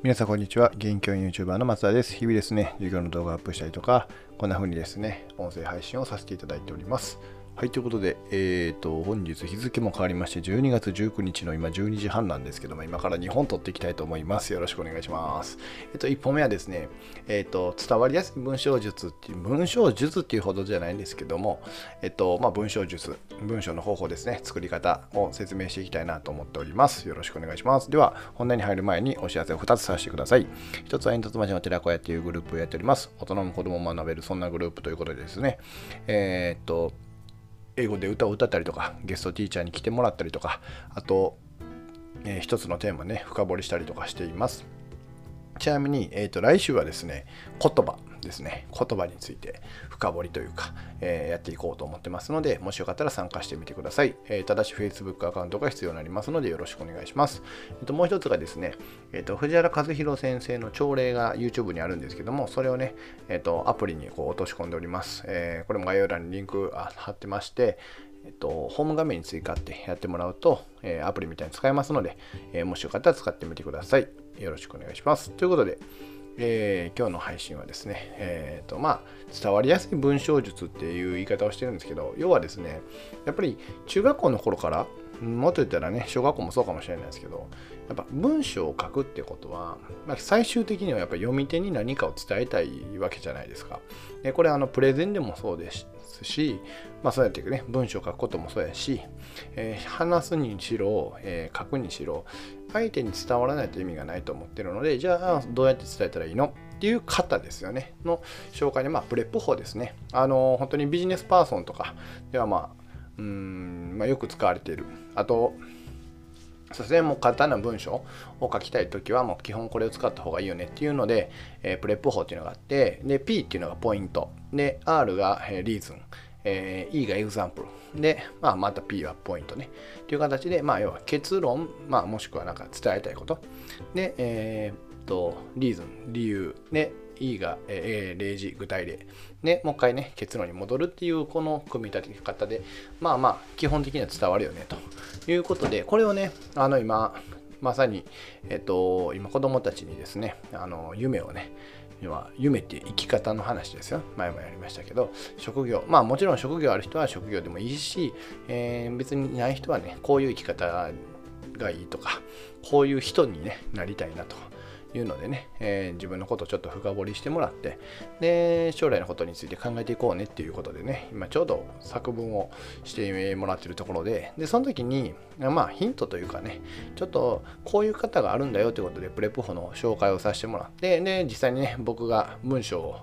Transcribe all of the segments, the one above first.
皆さんこんにちは。現教員 YouTuber の松田です。日々ですね、授業の動画をアップしたりとか、こんな風にですね、音声配信をさせていただいております。はい、ということで、えっ、ー、と、本日日付も変わりまして、12月19日の今12時半なんですけども、今から2本撮っていきたいと思います。よろしくお願いします。えっ、と、1本目はですね、えっ、と、伝わりやすい文章術っていう、文章術っていうほどじゃないんですけども、えっ、と、まあ、文章術、文章の方法ですね、作り方を説明していきたいなと思っております。よろしくお願いします。では、本題に入る前にお知らせを2つさせてください。1つは煙突町の寺子屋っていうグループをやっております。大人も子供も学べる、そんなグループということでですね、えっと、英語で歌を歌ったりとかゲストティーチャーに来てもらったりとかあと、えー、一つのテーマね深掘りしたりとかしています。ちなみに、えーと、来週はですね言葉。ですね言葉について深掘りというか、えー、やっていこうと思ってますのでもしよかったら参加してみてください、えー、ただし Facebook アカウントが必要になりますのでよろしくお願いします、えーと、もう一つがですね、えーと、藤原和弘先生の朝礼が YouTube にあるんですけどもそれをね、えー、とアプリにこう落とし込んでおります、えー、これも概要欄にリンク貼ってましてえっと、ホーム画面に追加ってやってもらうと、えー、アプリみたいに使えますので、えー、もしよかったら使ってみてください。よろしくお願いします。ということで、えー、今日の配信はですね、えーとまあ、伝わりやすい文章術っていう言い方をしてるんですけど、要はですね、やっぱり中学校の頃から、もっと言ったらね、小学校もそうかもしれないですけど、やっぱ文章を書くってことは、まあ、最終的にはやっぱ読み手に何かを伝えたいわけじゃないですか。でこれあのプレゼンでもそうですし、まあそうやってね、文章を書くこともそうやし、えー、話すにしろ、えー、書くにしろ、相手に伝わらないと意味がないと思ってるので、じゃあどうやって伝えたらいいの？っていう方ですよね。の紹介で、まあ、 PREP 法ですね。あの、本当にビジネスパーソンとかでは、まあ、うん、まあ、よく使われている。あと、そしてもう簡単な文章を書きたいときはもう基本これを使った方がいいよねっていうので、えー、 PREP 法っていうのがあって、で、P っていうのがポイント、で、R が、え、 reason、えー、E が example。で、まあ、また P はポイントね。という形で、まあ、要は結論、まあ、もしくはなんか伝えたいこと。で、えー、っと、リーズン、理由。で、E が、え、例示、具体例。で、もう一回ね、結論に戻るっていう、この組み立て方で、まあまあ、基本的には伝わるよね、ということで、これをね、あの、今、まさに、えっと、今、子供たちにですね、あの、夢をね、要は夢って生き方の話ですよ。前もやりましたけど、職業、まあもちろん職業ある人は職業でもいいし、えー、別にない人はね、こういう生き方がいいとか、こういう人に、ね、なりたいなと。いうのでね、えー、自分のことをちょっと深掘りしてもらって、で、将来のことについて考えていこうねっていうことでね、今ちょうど作文をしてもらってるところで、で、その時に、まあヒントというかね、ちょっとこういう方があるんだよということで、プレプホの紹介をさせてもらって、で、実際にね、僕が文章を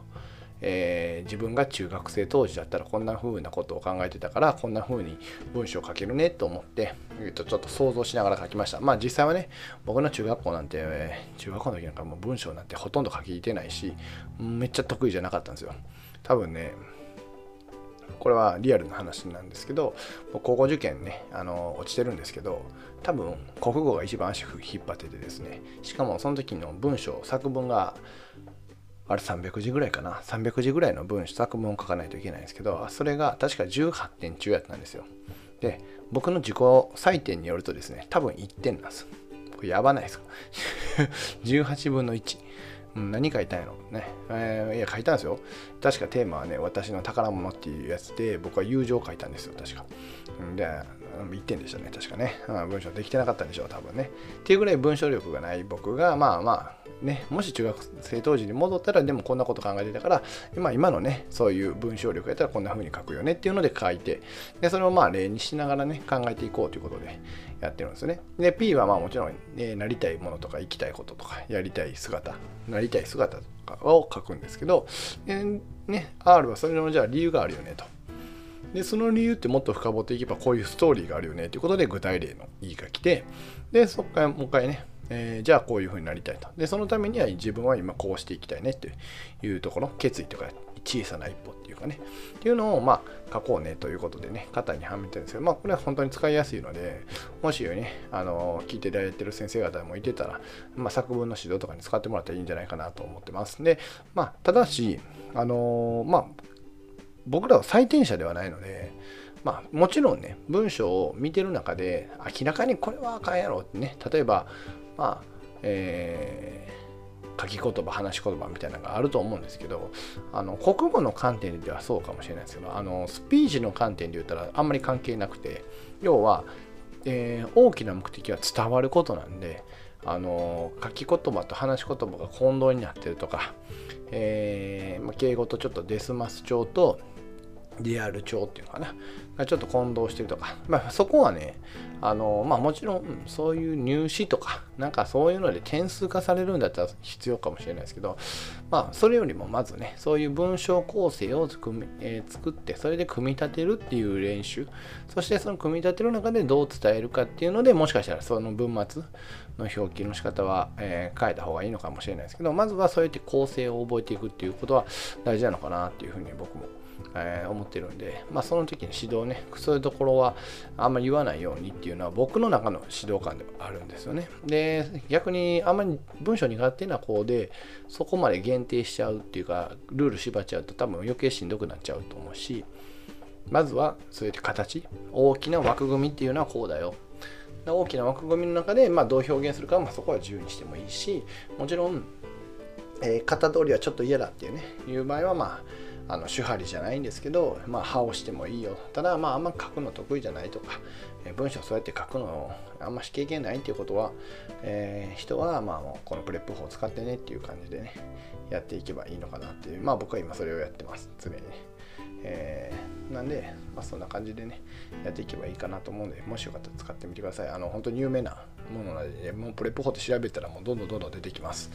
えー、自分が中学生当時だったらこんな風なことを考えてたからこんな風に文章を書けるねと思って、えー、とちょっと想像しながら書きました。まあ実際はね僕の中学校なんて、えー、中学校の時なんかもう文章なんてほとんど書きてないしめっちゃ得意じゃなかったんですよ。多分ねこれはリアルな話なんですけど高校受験ねあの落ちてるんですけど多分国語が一番足引っ張っててですね。しかもその時の文章作文があれ300字ぐらいかな。300字ぐらいの文作文を書かないといけないんですけどそれが確か18点中やったんですよ。で僕の自己採点によるとですね多分1点なんです。これやばないですか？18分の1何書いたんやろ？ね、えー、いや書いたんですよ。確かテーマはね私の宝物っていうやつで僕は友情書いたんですよ確か。で1点でしたね確かね。文章できてなかったんでしょう多分ね。っていうぐらい文章力がない僕がまあまあね、もし中学生当時に戻ったらでもこんなこと考えてたから、まあ、今のねそういう文章力やったらこんな風に書くよねっていうので書いてでそれをまあ例にしながらね考えていこうということでやってるんですね。で P はまあもちろん、ね、なりたいものとか生きたいこととかやりたい姿なりたい姿とかを書くんですけどで、ね、R はそれのじゃあ理由があるよねと。でその理由ってもっと深掘っていけばこういうストーリーがあるよねということで具体例の言いが来てでそこからもう一回ねえー、じゃあこういうふうになりたいと。で、そのためには自分は今こうしていきたいねっていうところ、決意とか小さな一歩っていうかね、っていうのをまあ書こうねということでね、肩にはめてるんですけど、まあこれは本当に使いやすいので、もしよね、あの、聞いていただいてる先生方もいてたら、まあ作文の指導とかに使ってもらったらいいんじゃないかなと思ってます。で、まあただし、あのまあ僕らは採点者ではないので、まあ、もちろんね、文章を見てる中で、明らかにこれはあかんやろってね、例えば、まあ、え書き言葉話し言葉みたいなのがあると思うんですけどあの国語の観点ではそうかもしれないですけどあのスピーチの観点で言ったらあんまり関係なくて要は、えー、大きな目的は伝わることなんであの書き言葉と話し言葉が混同になってるとか、えーま、敬語とちょっとデスマス調とリアル調っていうのかな。がちょっと混同してるとか、まあ、そこはねあのまあもちろんそういう入試とかなんかそういうので点数化されるんだったら必要かもしれないですけどまあそれよりもまずねそういう文章構成を組、えー、作ってそれで組み立てるっていう練習。そしてその組み立てる中でどう伝えるかっていうのでもしかしたらその文末の表記の仕方は、えー、変えた方がいいのかもしれないですけどまずはそうやって構成を覚えていくっていうことは大事なのかなっていうふうに僕もえー、思ってるんで、まあ、その時に指導ね、そういうところはあんまり言わないようにっていうのは僕の中の指導官ではあるんですよね。で、逆にあんまり文章苦手な子で、そこまで限定しちゃうっていうか、ルール縛っちゃうと多分余計しんどくなっちゃうと思うし、まずはそうやって形、大きな枠組みっていうのはこうだよ。大きな枠組みの中で、まあ、どう表現するかは、まあ、そこは自由にしてもいいし、もちろん、えー、型通りはちょっと嫌だっていうね、いう場合は、まあ、あの手張りじゃないんですけど、まあ、歯をしてもいいよ。ただまああんま書くの得意じゃないとか、え文章そうやって書くのあんまし経験ないっていうことは、えー、人はまあこの PREP 法を使ってねっていう感じでねやっていけばいいのかなっていう。まあ僕は今それをやってます。常にね、えー、なんで、まあ、そんな感じでねやっていけばいいかなと思うんでもしよかったら使ってみてください。あの本当に有名なものなので、もう PREP 法って調べたらもうどんどんどんどん出てきます。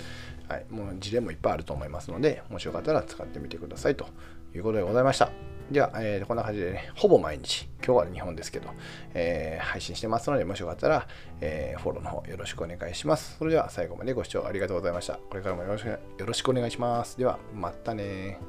はい、もう事例もいっぱいあると思いますので、もしよかったら使ってみてくださいということでございました。では、えー、こんな感じでね、ほぼ毎日、今日は2本ですけど、えー、配信してますので、もしよかったら、えー、フォローの方よろしくお願いします。それでは最後までご視聴ありがとうございました。これからもよろしくよろしくお願いします。では、またね